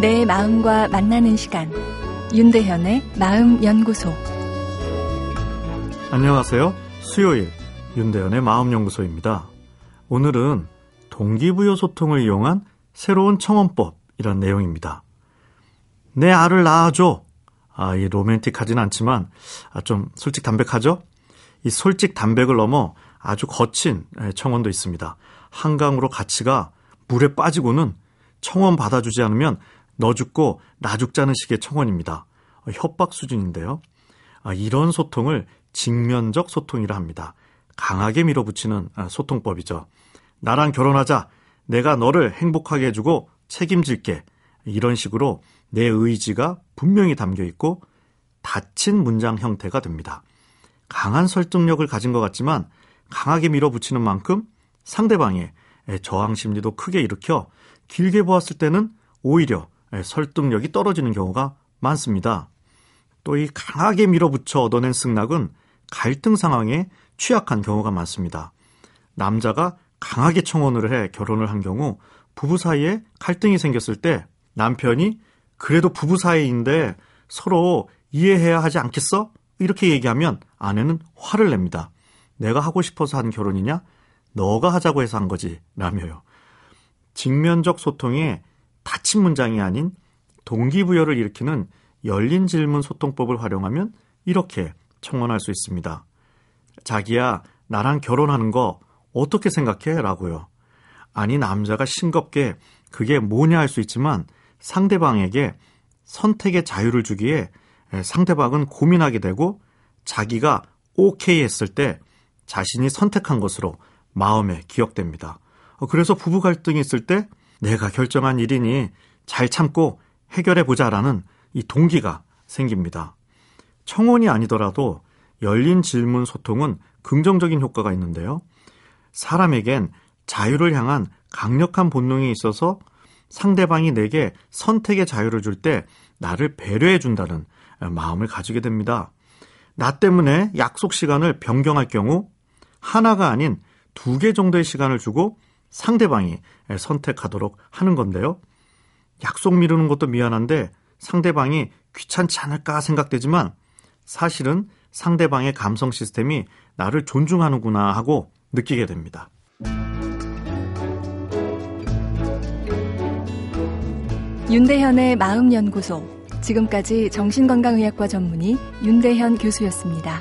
내 마음과 만나는 시간 윤대현의 마음연구소 안녕하세요. 수요일 윤대현의 마음연구소입니다. 오늘은 동기부여 소통을 이용한 새로운 청원법이란 내용입니다. 내 알을 낳아줘. 아, 이 로맨틱하진 않지만 아, 좀 솔직 담백하죠? 이 솔직 담백을 넘어 아주 거친 청원도 있습니다. 한강으로 가치가 물에 빠지고는 청원 받아주지 않으면 너 죽고 나 죽자는 식의 청원입니다. 협박 수준인데요. 아, 이런 소통을 직면적 소통이라 합니다. 강하게 밀어붙이는 아, 소통법이죠. 나랑 결혼하자. 내가 너를 행복하게 해주고 책임질게. 이런 식으로 내 의지가 분명히 담겨 있고 닫힌 문장 형태가 됩니다. 강한 설득력을 가진 것 같지만 강하게 밀어붙이는 만큼 상대방의 저항 심리도 크게 일으켜 길게 보았을 때는 오히려 설득력이 떨어지는 경우가 많습니다. 또 이 강하게 밀어붙여 얻어낸 승낙은 갈등 상황에 취약한 경우가 많습니다. 남자가 강하게 청혼을 해 결혼을 한 경우 부부 사이에 갈등이 생겼을 때 남편이 그래도 부부 사이인데 서로 이해해야 하지 않겠어? 이렇게 얘기하면 아내는 화를 냅니다. 내가 하고 싶어서 한 결혼이냐? 너가 하자고 해서 한 거지. 라며요. 직면적 소통에 닫힌 문장이 아닌 동기부여를 일으키는 열린 질문 소통법을 활용하면 이렇게 청원할 수 있습니다. 자기야, 나랑 결혼하는 거 어떻게 생각해? 라고요. 아니, 남자가 싱겁게 그게 뭐냐 할 수 있지만 상대방에게 선택의 자유를 주기에 상대방은 고민하게 되고 자기가 오케이 했을 때 자신이 선택한 것으로 마음에 기억됩니다. 어, 그래서 부부 갈등이 있을 때 내가 결정한 일이니 잘 참고 해결해 보자라는 이 동기가 생깁니다. 청원이 아니더라도 열린 질문 소통은 긍정적인 효과가 있는데요. 사람에겐 자유를 향한 강력한 본능이 있어서 상대방이 내게 선택의 자유를 줄 때 나를 배려해 준다는 마음을 가지게 됩니다. 나 때문에 약속 시간을 변경할 경우 하나가 아닌 두 개 정도의 시간을 주고 상대방이 선택하도록 하는 건데요. 약속 미루는 것도 미안한데 상대방이 귀찮지 않을까 생각되지만 사실은 상대방의 감성 시스템이 나를 존중하는구나 하고 느끼게 됩니다. 윤대현의 마음연구소. 지금까지 정신건강의학과 전문의 윤대현 교수였습니다.